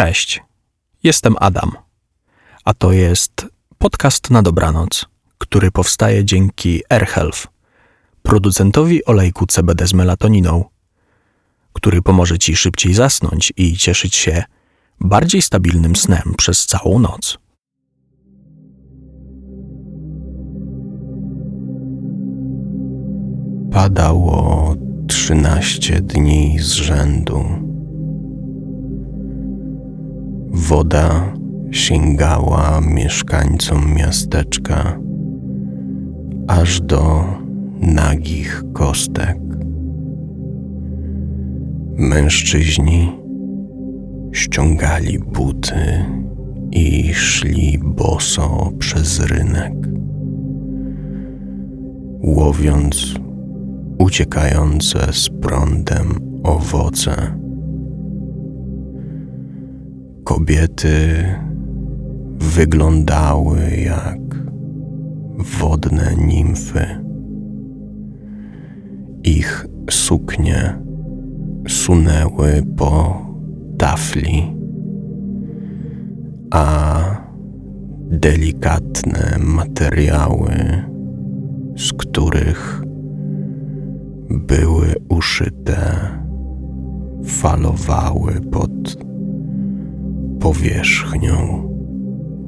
Cześć, jestem Adam, a to jest podcast na dobranoc, który powstaje dzięki AirHealth, producentowi olejku CBD z melatoniną, który pomoże Ci szybciej zasnąć i cieszyć się bardziej stabilnym snem przez całą noc. Padało trzynaście dni z rzędu. Woda sięgała mieszkańcom miasteczka aż do nagich kostek. Mężczyźni ściągali buty i szli boso przez rynek, łowiąc uciekające z prądem owoce. Kobiety wyglądały jak wodne nimfy. Ich suknie sunęły po tafli, a delikatne materiały, z których były uszyte, falowały pod powierzchnią,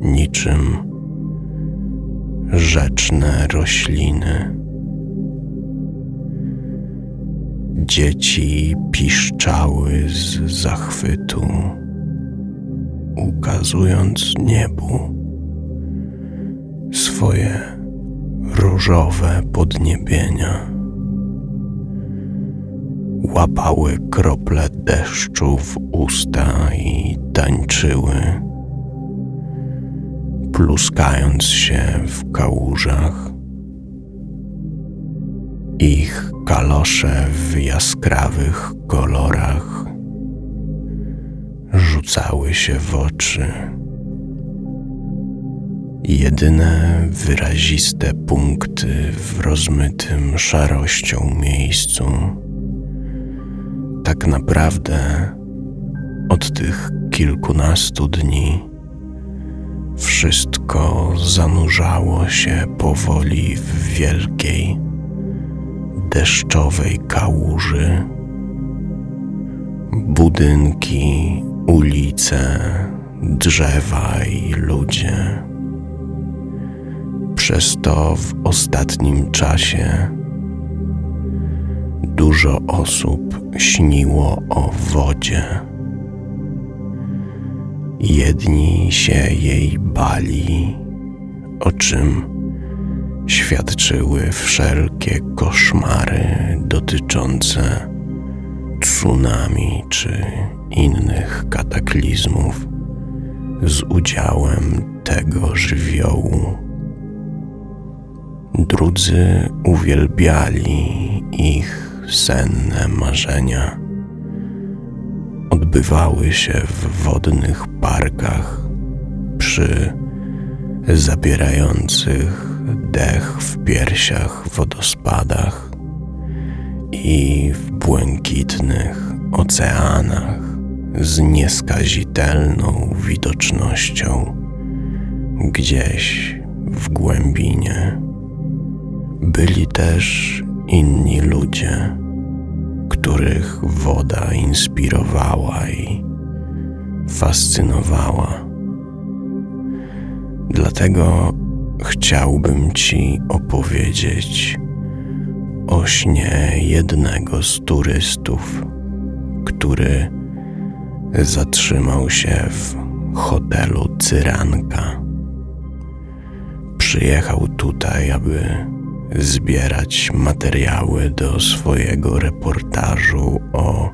niczym rzeczne rośliny. Dzieci piszczały z zachwytu, ukazując niebu swoje różowe podniebienia łapały krople deszczu w usta i tańczyły, pluskając się w kałużach. Ich kalosze w jaskrawych kolorach rzucały się w oczy. Jedyne wyraziste punkty w rozmytym szarością miejscu tak naprawdę od tych kilkunastu dni wszystko zanurzało się powoli w wielkiej, deszczowej kałuży. Budynki, ulice, drzewa i ludzie. Przez to w ostatnim czasie dużo osób śniło o wodzie. Jedni się jej bali, o czym świadczyły wszelkie koszmary dotyczące tsunami czy innych kataklizmów z udziałem tego żywiołu. Drudzy uwielbiali ich senne marzenia odbywały się w wodnych parkach przy zabierających dech w piersiach wodospadach i w błękitnych oceanach z nieskazitelną widocznością gdzieś w głębinie. Byli też inni ludzie, których woda inspirowała i fascynowała. Dlatego chciałbym Ci opowiedzieć o śnie jednego z turystów, który zatrzymał się w hotelu Cyranka. Przyjechał tutaj, aby zbierać materiały do swojego reportażu o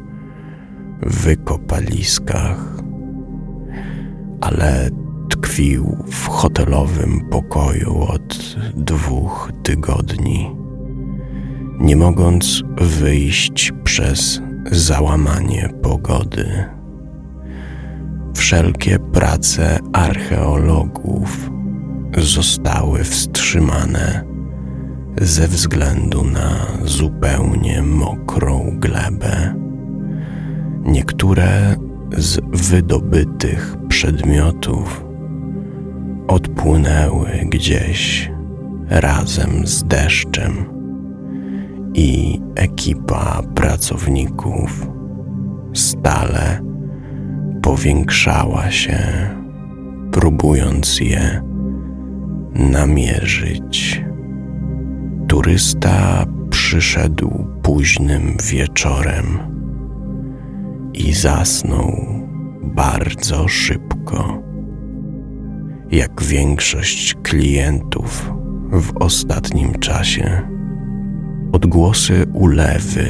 wykopaliskach, ale tkwił w hotelowym pokoju od dwóch tygodni, nie mogąc wyjść przez załamanie pogody. Wszelkie prace archeologów zostały wstrzymane ze względu na zupełnie mokrą glebę. Niektóre z wydobytych przedmiotów odpłynęły gdzieś razem z deszczem i ekipa pracowników stale powiększała się, próbując je namierzyć. Turysta przyszedł późnym wieczorem i zasnął bardzo szybko. Jak większość klientów w ostatnim czasie, odgłosy ulewy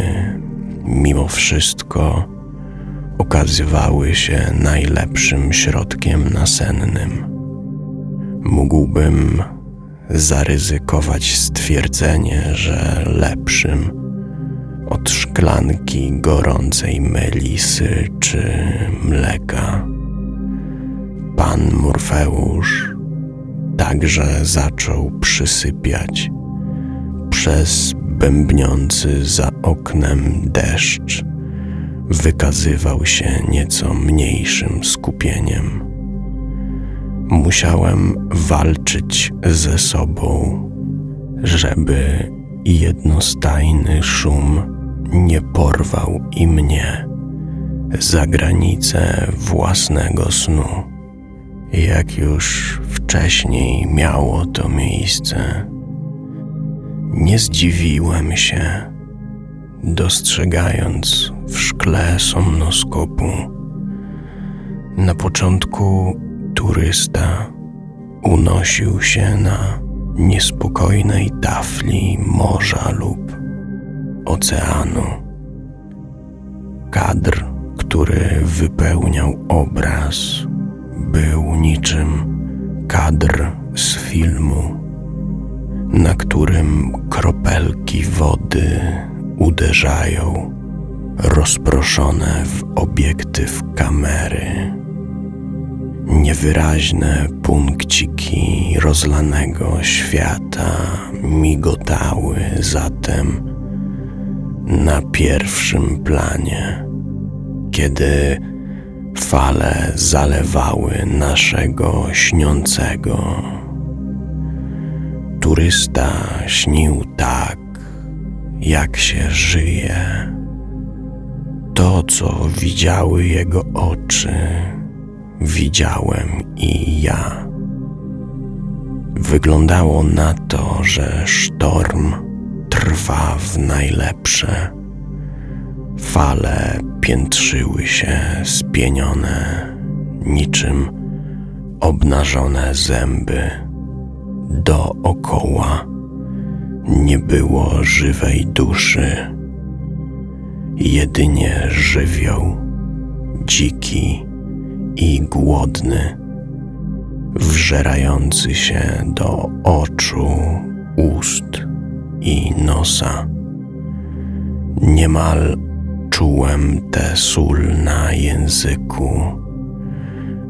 mimo wszystko okazywały się najlepszym środkiem nasennym. Mógłbym zaryzykować stwierdzenie, że lepszym od szklanki gorącej melisy czy mleka. Pan Morfeusz także zaczął przysypiać przez bębniący za oknem deszcz. Wykazywał się nieco mniejszym skupieniem musiałem walczyć ze sobą, żeby jednostajny szum nie porwał i mnie za granicę własnego snu, jak już wcześniej miało to miejsce. Nie zdziwiłem się, dostrzegając w szkle somnoskopu na początku turysta unosił się na niespokojnej tafli morza lub oceanu. Kadr, który wypełniał obraz, był niczym kadr z filmu, na którym kropelki wody uderzają rozproszone w obiektyw kamery Niewyraźne punkciki rozlanego świata migotały zatem na pierwszym planie, kiedy fale zalewały naszego śniącego. Turysta śnił tak, jak się żyje. To, co widziały jego oczy, widziałem i ja. Wyglądało na to, że sztorm trwa w najlepsze. Fale piętrzyły się spienione, niczym obnażone zęby. Dookoła nie było żywej duszy, jedynie żywioł, dziki, i głodny, wżerający się do oczu, ust i nosa. Niemal czułem tę sól na języku.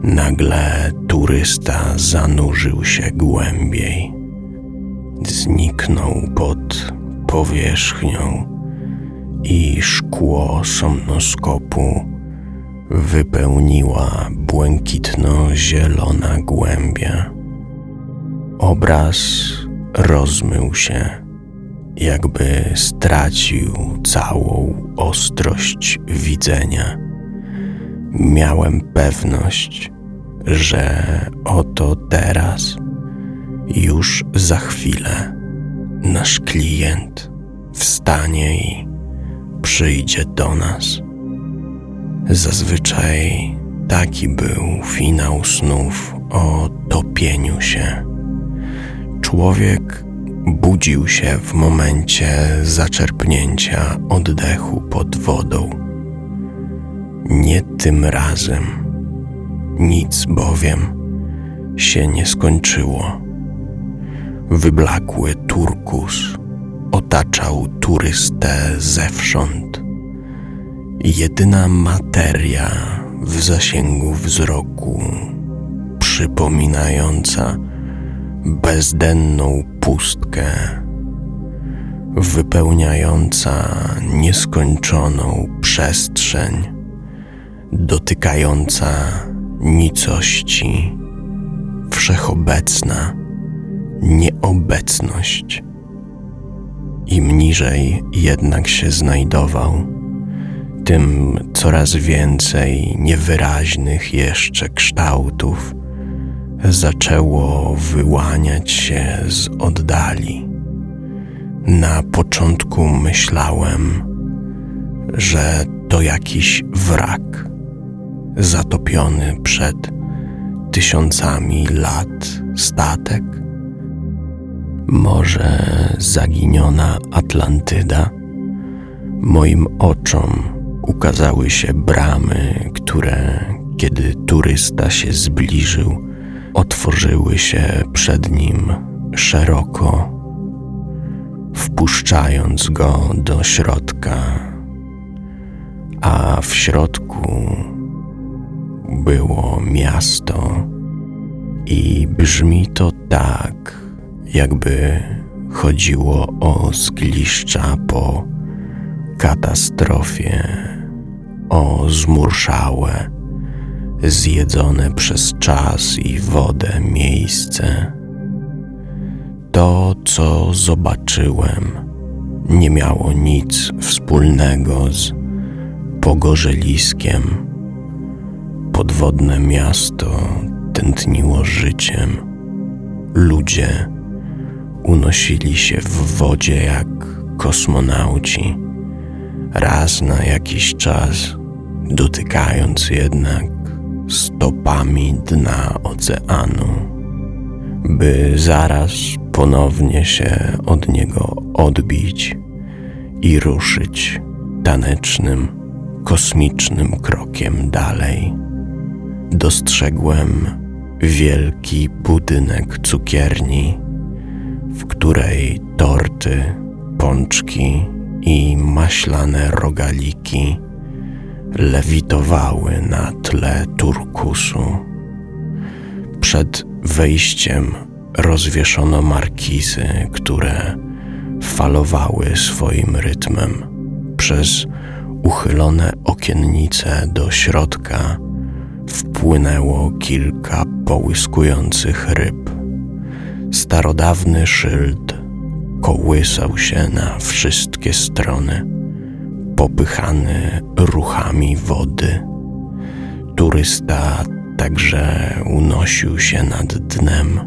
Nagle turysta zanurzył się głębiej. Zniknął pod powierzchnią i szkło somnoskopu wypełniła błękitno-zielona głębia. Obraz rozmył się, jakby stracił całą ostrość widzenia. Miałem pewność, że oto teraz, już za chwilę, nasz klient wstanie i przyjdzie do nas. Zazwyczaj taki był finał snów o topieniu się. Człowiek budził się w momencie zaczerpnięcia oddechu pod wodą. Nie tym razem. Nic bowiem się nie skończyło. Wyblakły turkus otaczał turystę zewsząd jedyna materia w zasięgu wzroku, przypominająca bezdenną pustkę, wypełniająca nieskończoną przestrzeń, dotykająca nicości, wszechobecna nieobecność. Im niżej jednak się znajdował, tym coraz więcej niewyraźnych jeszcze kształtów zaczęło wyłaniać się z oddali. Na początku myślałem, że to jakiś wrak zatopiony przed tysiącami lat statek, może zaginiona Atlantyda. Moim oczom ukazały się bramy, które, kiedy turysta się zbliżył, otworzyły się przed nim szeroko, wpuszczając go do środka, a w środku było miasto i brzmi to tak, jakby chodziło o zgliszcza po katastrofie, o zmurszałe, zjedzone przez czas i wodę miejsce. To, co zobaczyłem, nie miało nic wspólnego z pogorzeliskiem. Podwodne miasto tętniło życiem. Ludzie unosili się w wodzie jak kosmonauci, raz na jakiś czas dotykając jednak stopami dna oceanu, by zaraz ponownie się od niego odbić i ruszyć tanecznym, kosmicznym krokiem dalej. Dostrzegłem wielki budynek cukierni w której torty, pączki i maślane rogaliki lewitowały na tle turkusu. Przed wejściem rozwieszono markizy, które falowały swoim rytmem. Przez uchylone okiennice do środka wpłynęło kilka połyskujących ryb Starodawny szyld kołysał się na wszystkie strony, popychany ruchami wody. Turysta także unosił się nad dnem,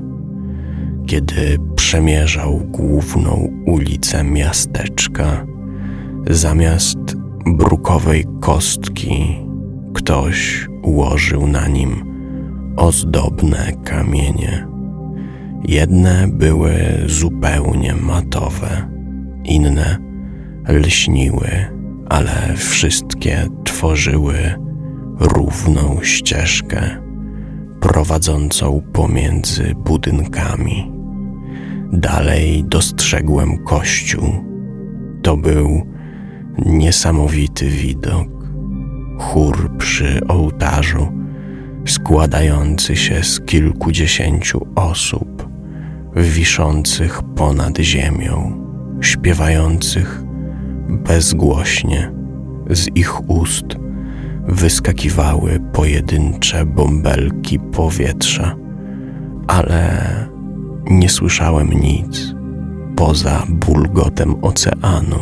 kiedy przemierzał główną ulicę miasteczka. Zamiast brukowej kostki, ktoś ułożył na nim ozdobne kamienie. Jedne były zupełnie matowe, inne lśniły, ale wszystkie tworzyły równą ścieżkę prowadzącą pomiędzy budynkami. Dalej dostrzegłem kościół. To był niesamowity widok. Chór przy ołtarzu, składający się z kilkudziesięciu osób wiszących ponad ziemią, śpiewających bezgłośnie. Z ich ust wyskakiwały pojedyncze bąbelki powietrza, ale nie słyszałem nic poza bulgotem oceanu.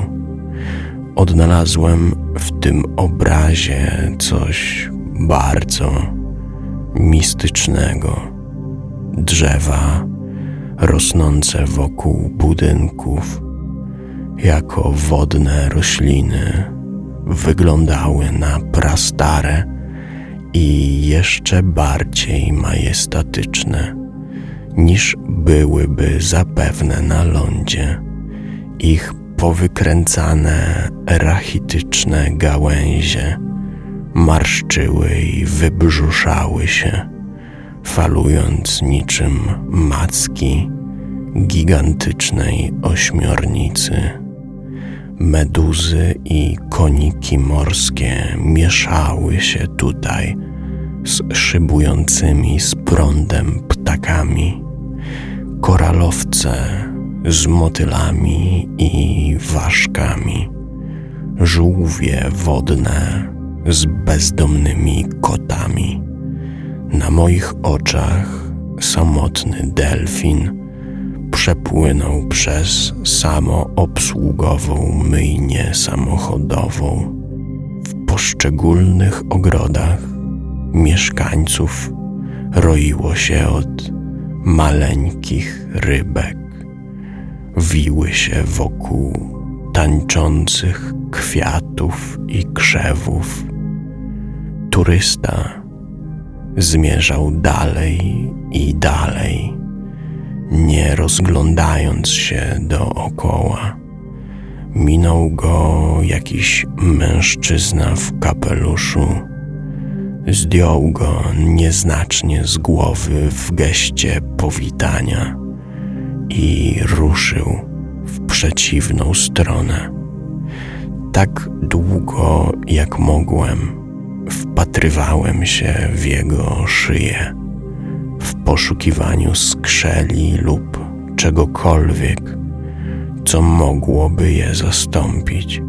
Odnalazłem w tym obrazie coś bardzo mistycznego. Drzewa rosnące wokół budynków jako wodne rośliny wyglądały na prastare i jeszcze bardziej majestatyczne niż byłyby zapewne na lądzie. Ich powykręcane rachityczne gałęzie marszczyły i wybrzuszały się falując niczym macki gigantycznej ośmiornicy. Meduzy i koniki morskie mieszały się tutaj z szybującymi z prądem ptakami, koralowce z motylami i ważkami, żółwie wodne z bezdomnymi kotami. Na moich oczach samotny delfin przepłynął przez samoobsługową myjnię samochodową. W poszczególnych ogrodach mieszkańców roiło się od maleńkich rybek. Wiły się wokół tańczących kwiatów i krzewów. Turysta zmierzał dalej i dalej, nie rozglądając się dookoła. Minął go jakiś mężczyzna w kapeluszu. Zdjął go nieznacznie z głowy w geście powitania i ruszył w przeciwną stronę. Tak długo jak mogłem, wpatrywałem się w jego szyję w poszukiwaniu skrzeli lub czegokolwiek, co mogłoby je zastąpić,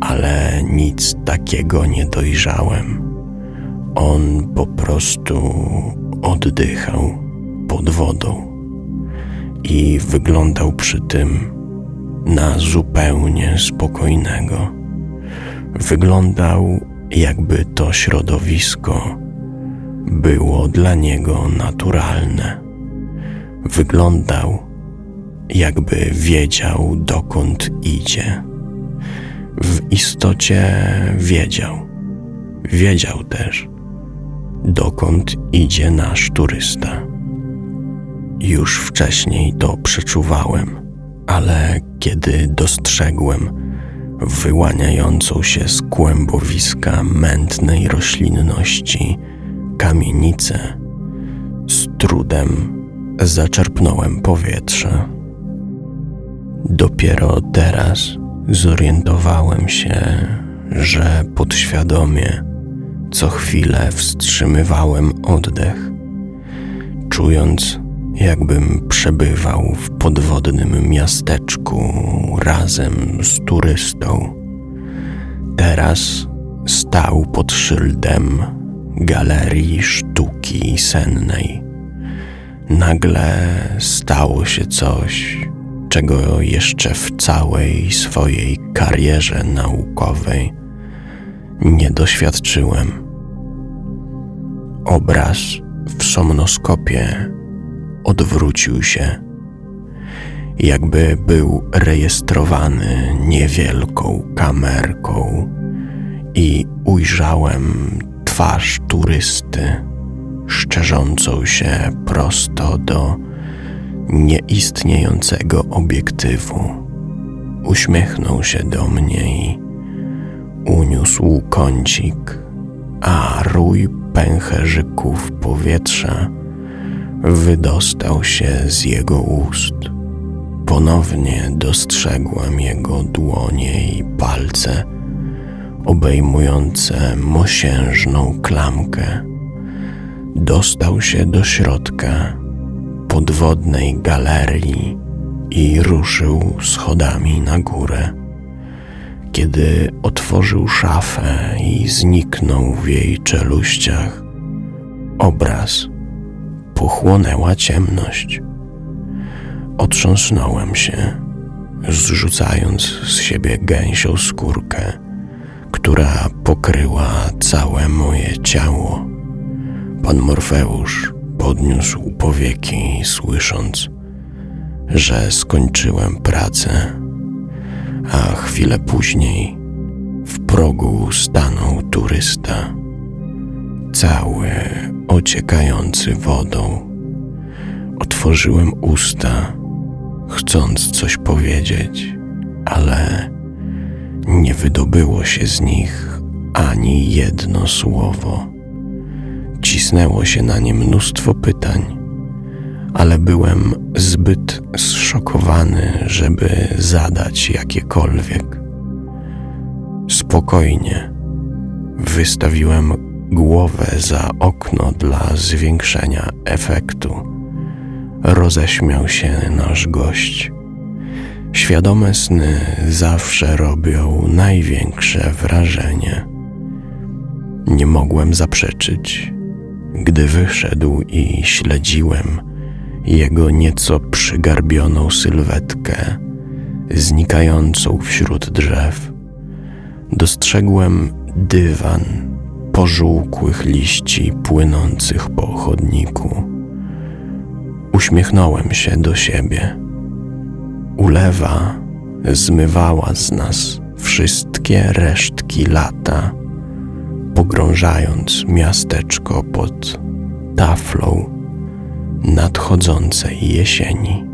ale nic takiego nie dojrzałem. On po prostu oddychał pod wodą i wyglądał przy tym na zupełnie spokojnego. Wyglądał, jakby to środowisko było dla niego naturalne. Wyglądał, jakby wiedział, dokąd idzie. W istocie wiedział. Wiedział też, dokąd idzie nasz turysta. Już wcześniej to przeczuwałem, ale kiedy dostrzegłem wyłaniającą się z kłębowiska mętnej roślinności kamienicę, z trudem zaczerpnąłem powietrze. Dopiero teraz zorientowałem się, że podświadomie co chwilę wstrzymywałem oddech, czując, jakbym przebywał w podwodnym miasteczku razem z turystą. Teraz stał pod szyldem Galerii Sztuki Sennej. Nagle stało się coś, czego jeszcze w całej swojej karierze naukowej nie doświadczyłem. Obraz w somnoskopie odwrócił się, jakby był rejestrowany niewielką kamerką, i ujrzałem twarz turysty, szczerzącą się prosto do nieistniejącego obiektywu. Uśmiechnął się do mnie i uniósł kącik, a rój pęcherzyków powietrza wydostał się z jego ust. Ponownie dostrzegłem jego dłonie i palce obejmujące mosiężną klamkę. Dostał się do środka podwodnej galerii i ruszył schodami na górę. Kiedy otworzył szafę i zniknął w jej czeluściach, obraz pochłonęła ciemność. Otrząsnąłem się, zrzucając z siebie gęsią skórkę, która pokryła całe moje ciało. Pan Morfeusz podniósł powieki, słysząc, że skończyłem pracę, a chwilę później w progu stanął turysta, cały ociekający wodą. Otworzyłem usta, chcąc coś powiedzieć, ale nie wydobyło się z nich ani jedno słowo. Cisnęło się na nie mnóstwo pytań, ale byłem zbyt zszokowany, żeby zadać jakiekolwiek. Spokojnie wystawiłem głowę za okno dla zwiększenia efektu. Roześmiał się nasz gość. Świadome sny zawsze robią największe wrażenie. Nie mogłem zaprzeczyć, gdy wyszedł i śledziłem jego nieco przygarbioną sylwetkę znikającą wśród drzew. Dostrzegłem dywan pożółkłych liści płynących po chodniku. Uśmiechnąłem się do siebie. Ulewa zmywała z nas wszystkie resztki lata, pogrążając miasteczko pod taflą nadchodzącej jesieni.